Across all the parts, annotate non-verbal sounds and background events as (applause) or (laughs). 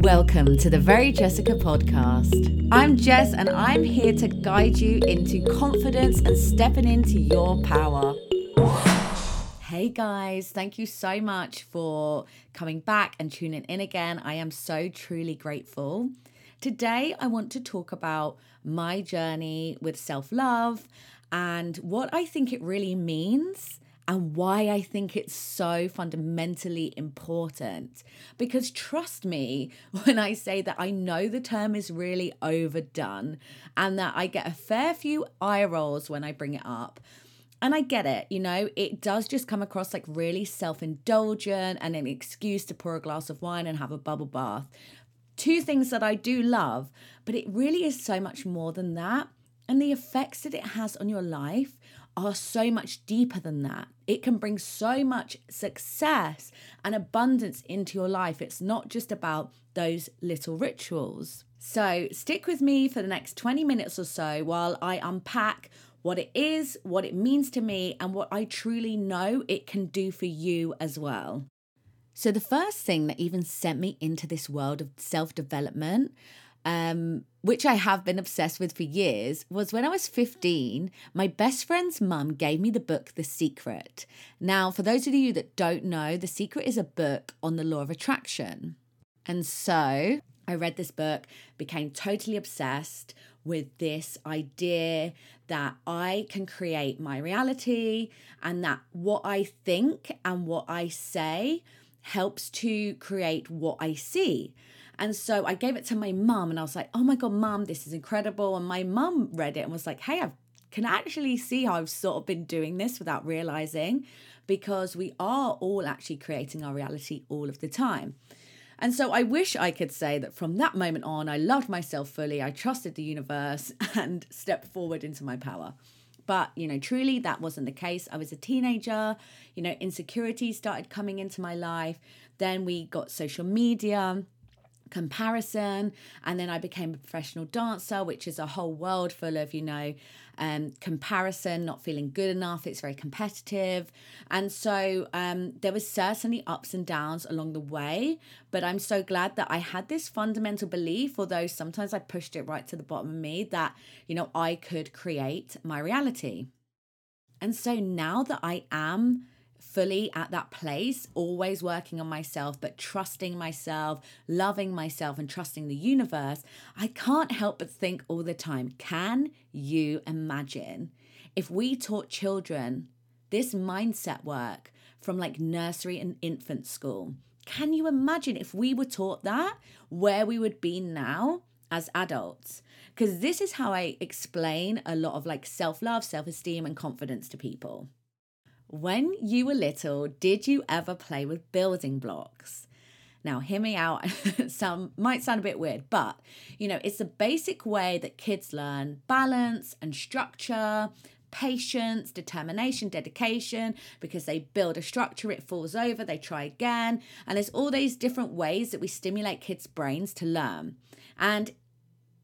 Welcome to the Very Jessica podcast. I'm Jess and I'm here to guide you into confidence and stepping into your power. Hey guys, thank you so much for coming back and tuning in again. I am so truly grateful. Today, I want to talk about my journey with self love and what I think it really means and why I think it's so fundamentally important. Because trust me (laughs) when I say that I know the term is really overdone and that I get a fair few eye rolls when I bring it up. And I get it, you know, it does just come across like really self indulgent and an excuse to pour a glass of wine and have a bubble bath. Two things that I do love, but it really is so much more than that. And the effects that it has on your life are so much deeper than that. It can bring so much success and abundance into your life. It's not just about those little rituals. So, stick with me for the next 20 minutes or so while I unpack what it is, what it means to me, and what I truly know it can do for you as well. So, the first thing that even sent me into this world of self development um, which I have been obsessed with for years, was when I was 15, my best friend's mum gave me the book The Secret. Now, for those of you that don't know, The Secret is a book on the law of attraction. And so I read this book, became totally obsessed with this idea that I can create my reality and that what I think and what I say helps to create what I see. And so I gave it to my mum and I was like, oh my God, mum, this is incredible. And my mum read it and was like, hey, I can actually see how I've sort of been doing this without realizing because we are all actually creating our reality all of the time. And so I wish I could say that from that moment on, I loved myself fully, I trusted the universe (laughs) and stepped forward into my power. But, you know, truly that wasn't the case. I was a teenager, you know, insecurities started coming into my life. Then we got social media comparison. And then i became a professional dancer which is a whole world full of you know um, comparison not feeling good enough. It's very competitive. And so um, there was certainly ups and downs along the way but i'm so glad that i had this fundamental belief although sometimes i pushed it right to the bottom of me that you know i could create my reality. And so now that i am fully at that place, always working on myself, but trusting myself, loving myself, and trusting the universe, I can't help but think all the time can you imagine if we taught children this mindset work from like nursery and infant school? Can you imagine if we were taught that, where we would be now as adults? Because this is how I explain a lot of like self love, self esteem, and confidence to people. When you were little, did you ever play with building blocks? Now, hear me out. (laughs) Some might sound a bit weird, but you know, it's the basic way that kids learn balance and structure, patience, determination, dedication, because they build a structure, it falls over, they try again. And there's all these different ways that we stimulate kids' brains to learn. And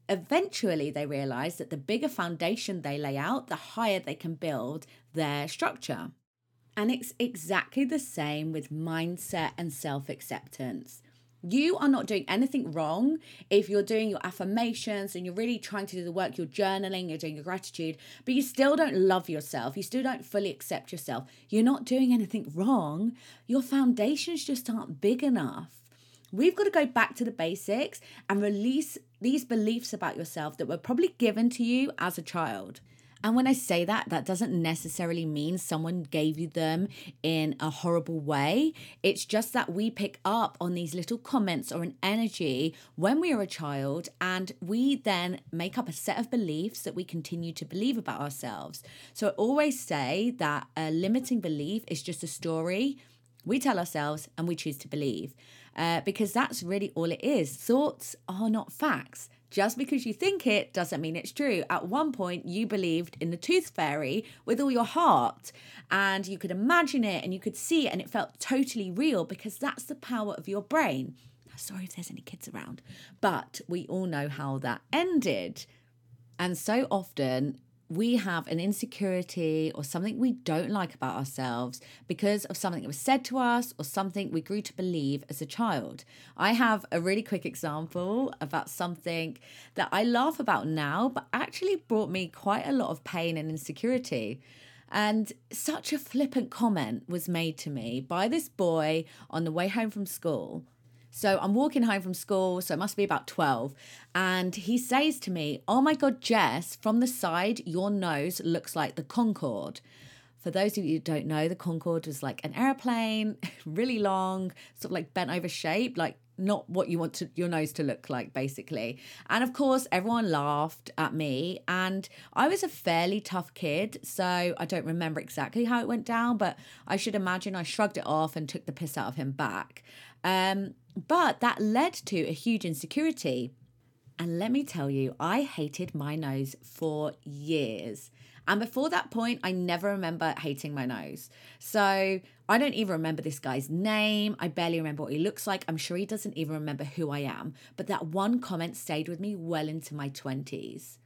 eventually they realize that the bigger foundation they lay out, the higher they can build their structure. And it's exactly the same with mindset and self acceptance. You are not doing anything wrong if you're doing your affirmations and you're really trying to do the work, you're journaling, you're doing your gratitude, but you still don't love yourself. You still don't fully accept yourself. You're not doing anything wrong. Your foundations just aren't big enough. We've got to go back to the basics and release these beliefs about yourself that were probably given to you as a child. And when I say that, that doesn't necessarily mean someone gave you them in a horrible way. It's just that we pick up on these little comments or an energy when we are a child, and we then make up a set of beliefs that we continue to believe about ourselves. So I always say that a limiting belief is just a story we tell ourselves and we choose to believe. Uh, because that's really all it is. Thoughts are not facts. Just because you think it doesn't mean it's true. At one point, you believed in the tooth fairy with all your heart, and you could imagine it and you could see it, and it felt totally real because that's the power of your brain. Sorry if there's any kids around, but we all know how that ended. And so often, we have an insecurity or something we don't like about ourselves because of something that was said to us or something we grew to believe as a child. I have a really quick example about something that I laugh about now, but actually brought me quite a lot of pain and insecurity. And such a flippant comment was made to me by this boy on the way home from school. So I'm walking home from school, so it must be about 12. And he says to me, Oh my God, Jess, from the side, your nose looks like the Concorde. For those of you who don't know, the Concorde was like an airplane, (laughs) really long, sort of like bent over shape, like not what you want to, your nose to look like, basically. And of course, everyone laughed at me. And I was a fairly tough kid, so I don't remember exactly how it went down, but I should imagine I shrugged it off and took the piss out of him back. Um, but that led to a huge insecurity. And let me tell you, I hated my nose for years. And before that point, I never remember hating my nose. So I don't even remember this guy's name. I barely remember what he looks like. I'm sure he doesn't even remember who I am. But that one comment stayed with me well into my 20s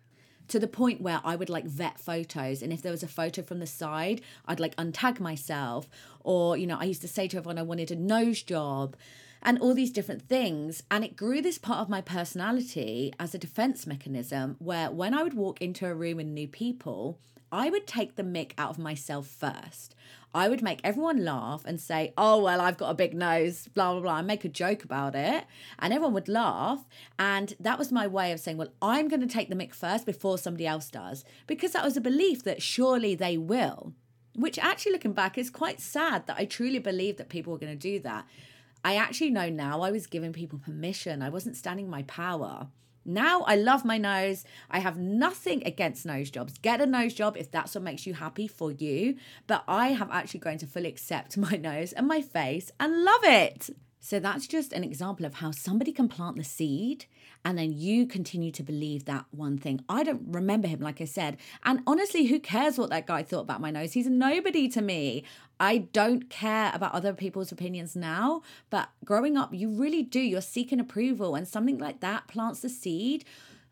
to the point where I would like vet photos. And if there was a photo from the side, I'd like untag myself. Or, you know, I used to say to everyone I wanted a nose job and all these different things. And it grew this part of my personality as a defense mechanism where when I would walk into a room with new people, I would take the mick out of myself first. I would make everyone laugh and say, Oh, well, I've got a big nose, blah, blah, blah, and make a joke about it. And everyone would laugh. And that was my way of saying, Well, I'm going to take the mick first before somebody else does, because that was a belief that surely they will. Which actually, looking back, is quite sad that I truly believed that people were going to do that. I actually know now I was giving people permission. I wasn't standing my power. Now I love my nose. I have nothing against nose jobs. Get a nose job if that's what makes you happy for you. But I have actually grown to fully accept (laughs) my nose and my face and love it. So that's just an example of how somebody can plant the seed and then you continue to believe that one thing. I don't remember him, like I said. And honestly, who cares what that guy thought about my nose? He's nobody to me. I don't care about other people's opinions now, but growing up, you really do. You're seeking approval, and something like that plants the seed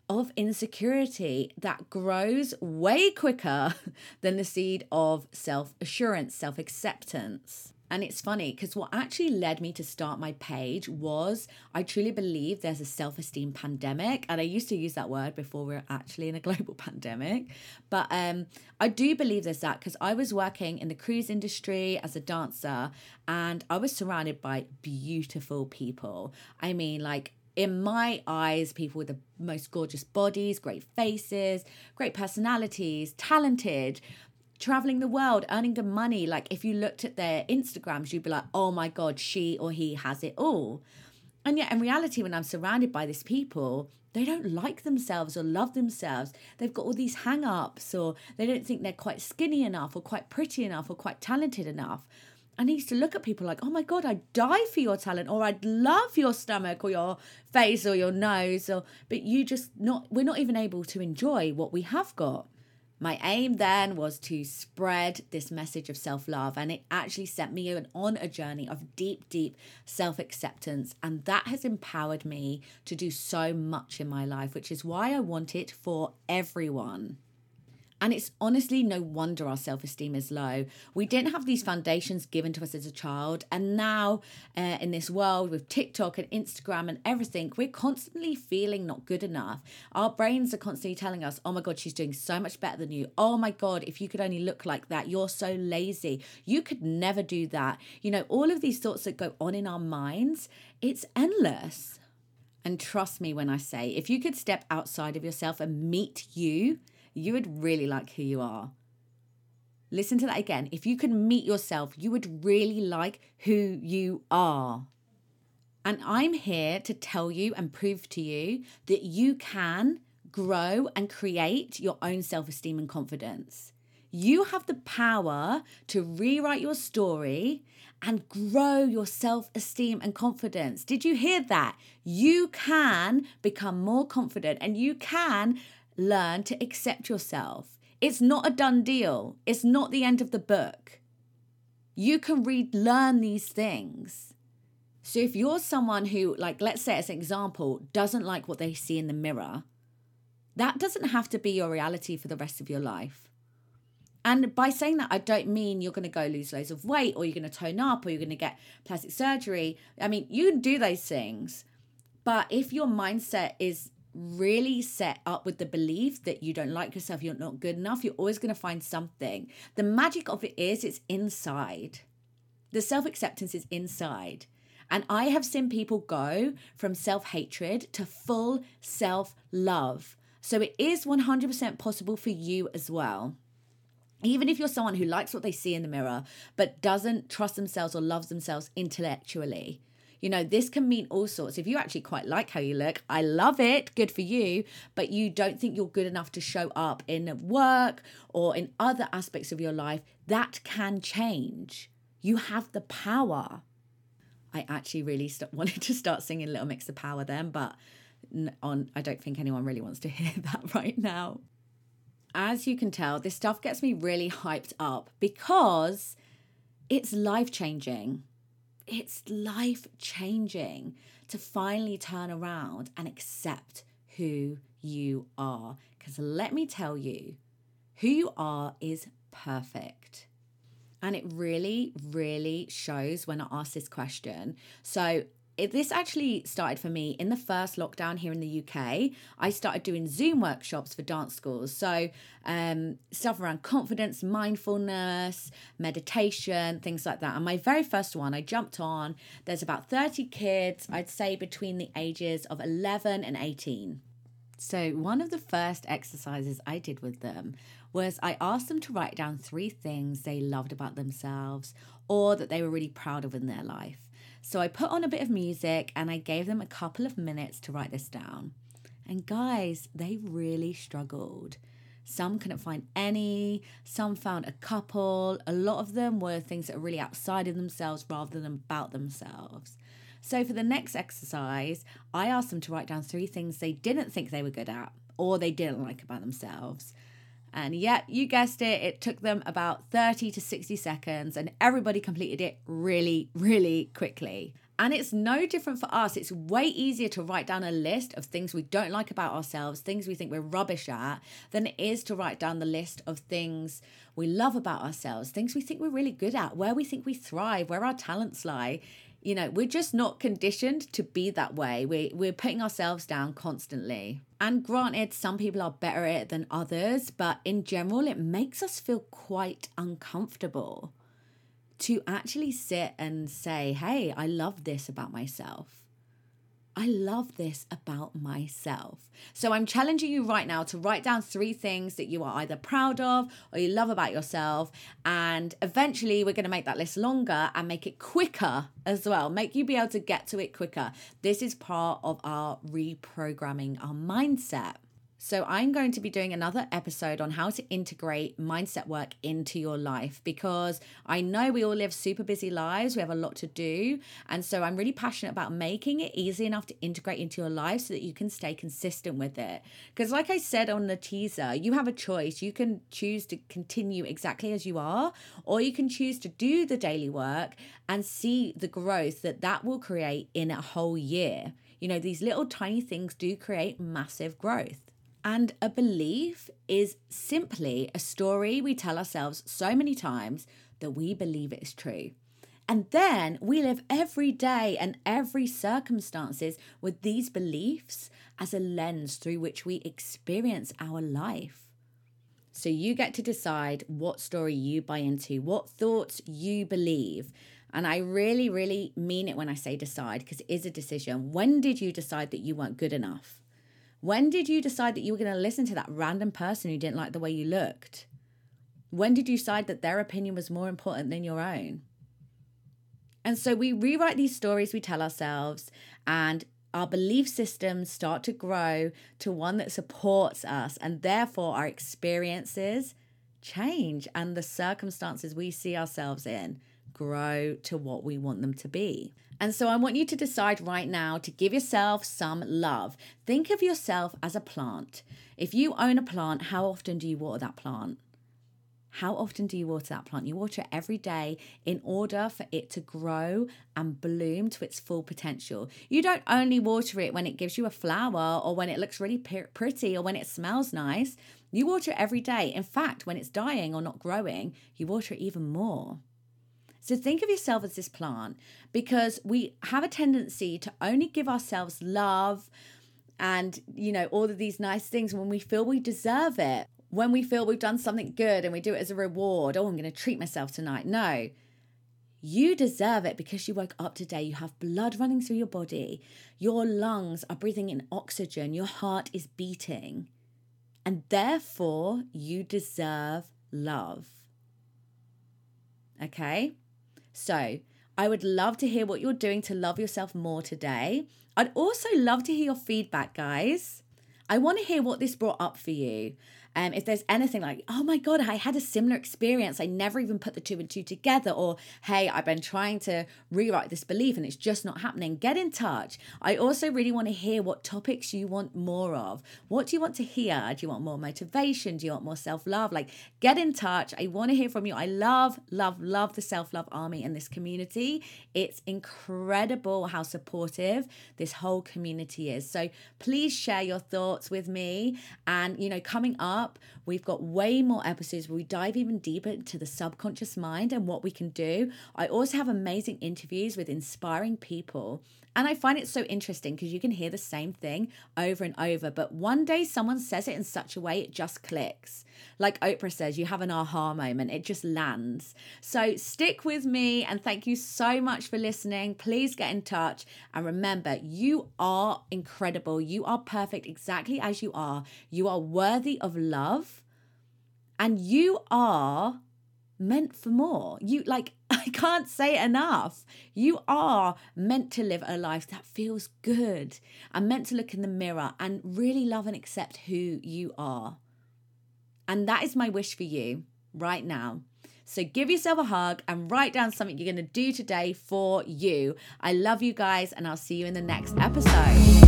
of insecurity that grows way quicker (laughs) than the seed of self assurance, self acceptance. And it's funny because what actually led me to start my page was I truly believe there's a self esteem pandemic. And I used to use that word before we are actually in a (laughs) global pandemic. But um, I do believe there's that because I was working in the cruise industry as a dancer and I was surrounded by beautiful people. I mean, like, in my eyes, people with the most gorgeous bodies, great faces, great personalities, talented, traveling the world, earning the money. Like if you looked at their Instagrams, you'd be like, oh my God, she or he has it all. And yet, in reality, when I'm surrounded by these people, they don't like themselves or love themselves. They've got all these hang ups, or they don't think they're quite skinny enough, or quite pretty enough, or quite talented enough. And I used to look at people like, oh my God, I'd die for your talent, or I'd love your stomach, or your face, or your nose, or but you just not, we're not even able to enjoy what we have got. My aim then was to spread this message of self love, and it actually sent me on a journey of deep, deep self acceptance. And that has empowered me to do so much in my life, which is why I want it for everyone. And it's honestly no wonder our self esteem is low. We didn't have these foundations given to us as a child. And now, uh, in this world with TikTok and Instagram and everything, we're constantly feeling not good enough. Our brains are constantly telling us, oh my God, she's doing so much better than you. Oh my God, if you could only look like that, you're so lazy. You could never do that. You know, all of these thoughts that go on in our minds, it's endless. And trust me when I say, if you could step outside of yourself and meet you, you would really like who you are. Listen to that again. If you could meet yourself, you would really like who you are. And I'm here to tell you and prove to you that you can grow and create your own self esteem and confidence. You have the power to rewrite your story and grow your self esteem and confidence. Did you hear that? You can become more confident and you can learn to accept yourself. It's not a done deal, it's not the end of the book. You can read, learn these things. So if you're someone who, like, let's say as an example, doesn't like what they see in the mirror, That doesn't have to be your reality for the rest of your life. And by saying that, I don't mean you're going to go lose loads of weight or you're going to tone up or you're going to get plastic surgery. I mean, you can do those things. But if your mindset is really set up with the belief that you don't like yourself, you're not good enough, you're always going to find something. The magic of it is it's inside. The self acceptance is inside. And I have seen people go from self hatred to full self love. So it is 100% possible for you as well. Even if you're someone who likes what they see in the mirror, but doesn't trust themselves or loves themselves intellectually, you know, this can mean all sorts. If you actually quite like how you look, I love it, good for you, but you don't think you're good enough to show up in work or in other aspects of your life, that can change. You have the power. I actually really st- (laughs) wanted to start singing Little Mix of Power then, but on I don't think anyone really wants to (laughs) hear that right now. As you can tell, this stuff gets me really hyped up because it's life changing. It's life changing to finally turn around and accept who you are. Because let me tell you, who you are is perfect. And it really, really shows when I ask this question. So it, this actually started for me in the first lockdown here in the UK. I started doing Zoom workshops for dance schools. So, um, stuff around confidence, mindfulness, meditation, things like that. And my very first one, I jumped on. There's about 30 kids, I'd say between the ages of 11 and 18. So, one of the first exercises I did with them was I asked them to write down three things they loved about themselves or that they were really proud of in their life. So I put on a bit of music and I gave them a couple of minutes to write this down. And guys, they really struggled. Some couldn't find any, some found a couple. A lot of them were things that are really outside of themselves rather than about themselves. So for the next exercise, I asked them to write down three things they didn't think they were good at or they didn't like about themselves. And yet, you guessed it, it took them about 30 to 60 seconds, and everybody completed it really, really quickly. And it's no different for us. It's way easier to write down a list of things we don't like about ourselves, things we think we're rubbish at, than it is to write down the list of things we love about ourselves, things we think we're really good at, where we think we thrive, where our talents lie. You know, we're just not conditioned to be that way. We, we're putting ourselves down constantly. And granted, some people are better at it than others, but in general, it makes us feel quite uncomfortable to actually sit and say, hey, I love this about myself. I love this about myself. So I'm challenging you right now to write down three things that you are either proud of or you love about yourself. And eventually we're going to make that list longer and make it quicker as well, make you be able to get to it quicker. This is part of our reprogramming our mindset. So, I'm going to be doing another episode on how to integrate mindset work into your life because I know we all live super busy lives. We have a lot to do. And so, I'm really passionate about making it easy enough to integrate into your life so that you can stay consistent with it. Because, like I said on the teaser, you have a choice. You can choose to continue exactly as you are, or you can choose to do the daily work and see the growth that that will create in a whole year. You know, these little tiny things do create massive growth. And a belief is simply a story we tell ourselves so many times that we believe it is true. And then we live every day and every circumstances with these beliefs as a lens through which we experience our life. So you get to decide what story you buy into, what thoughts you believe. And I really, really mean it when I say decide because it is a decision. When did you decide that you weren't good enough? When did you decide that you were going to listen to that random person who didn't like the way you looked? When did you decide that their opinion was more important than your own? And so we rewrite these stories we tell ourselves, and our belief systems start to grow to one that supports us, and therefore our experiences change and the circumstances we see ourselves in grow to what we want them to be. And so I want you to decide right now to give yourself some love. Think of yourself as a plant. If you own a plant, how often do you water that plant? How often do you water that plant? You water it every day in order for it to grow and bloom to its full potential. You don't only water it when it gives you a flower or when it looks really pretty or when it smells nice. You water it every day. In fact, when it's dying or not growing, you water it even more. So think of yourself as this plant because we have a tendency to only give ourselves love and, you know, all of these nice things when we feel we deserve it when we feel we've done something good and we do it as a reward, oh, I'm going to treat myself tonight. No. You deserve it because you woke up today. You have blood running through your body. Your lungs are breathing in oxygen. Your heart is beating. And therefore, you deserve love. Okay? So, I would love to hear what you're doing to love yourself more today. I'd also love to hear your feedback, guys. I want to hear what this brought up for you. Um, if there's anything like, oh my God, I had a similar experience, I never even put the two and two together, or hey, I've been trying to rewrite this belief and it's just not happening, get in touch. I also really want to hear what topics you want more of. What do you want to hear? Do you want more motivation? Do you want more self love? Like, get in touch. I want to hear from you. I love, love, love the self love army and this community. It's incredible how supportive this whole community is. So please share your thoughts with me. And, you know, coming up, up, we've got way more episodes where we dive even deeper into the subconscious mind and what we can do. I also have amazing interviews with inspiring people. And I find it so interesting because you can hear the same thing over and over, but one day someone says it in such a way it just clicks. Like Oprah says, you have an aha moment, it just lands. So stick with me and thank you so much for listening. Please get in touch. And remember, you are incredible. You are perfect exactly as you are. You are worthy of love and you are meant for more. You like, (laughs) I can't say enough. You are meant to live a life that feels good and meant to look in the mirror and really love and accept who you are. And that is my wish for you right now. So give yourself a hug and write down something you're going to do today for you. I love you guys, and I'll see you in the next episode.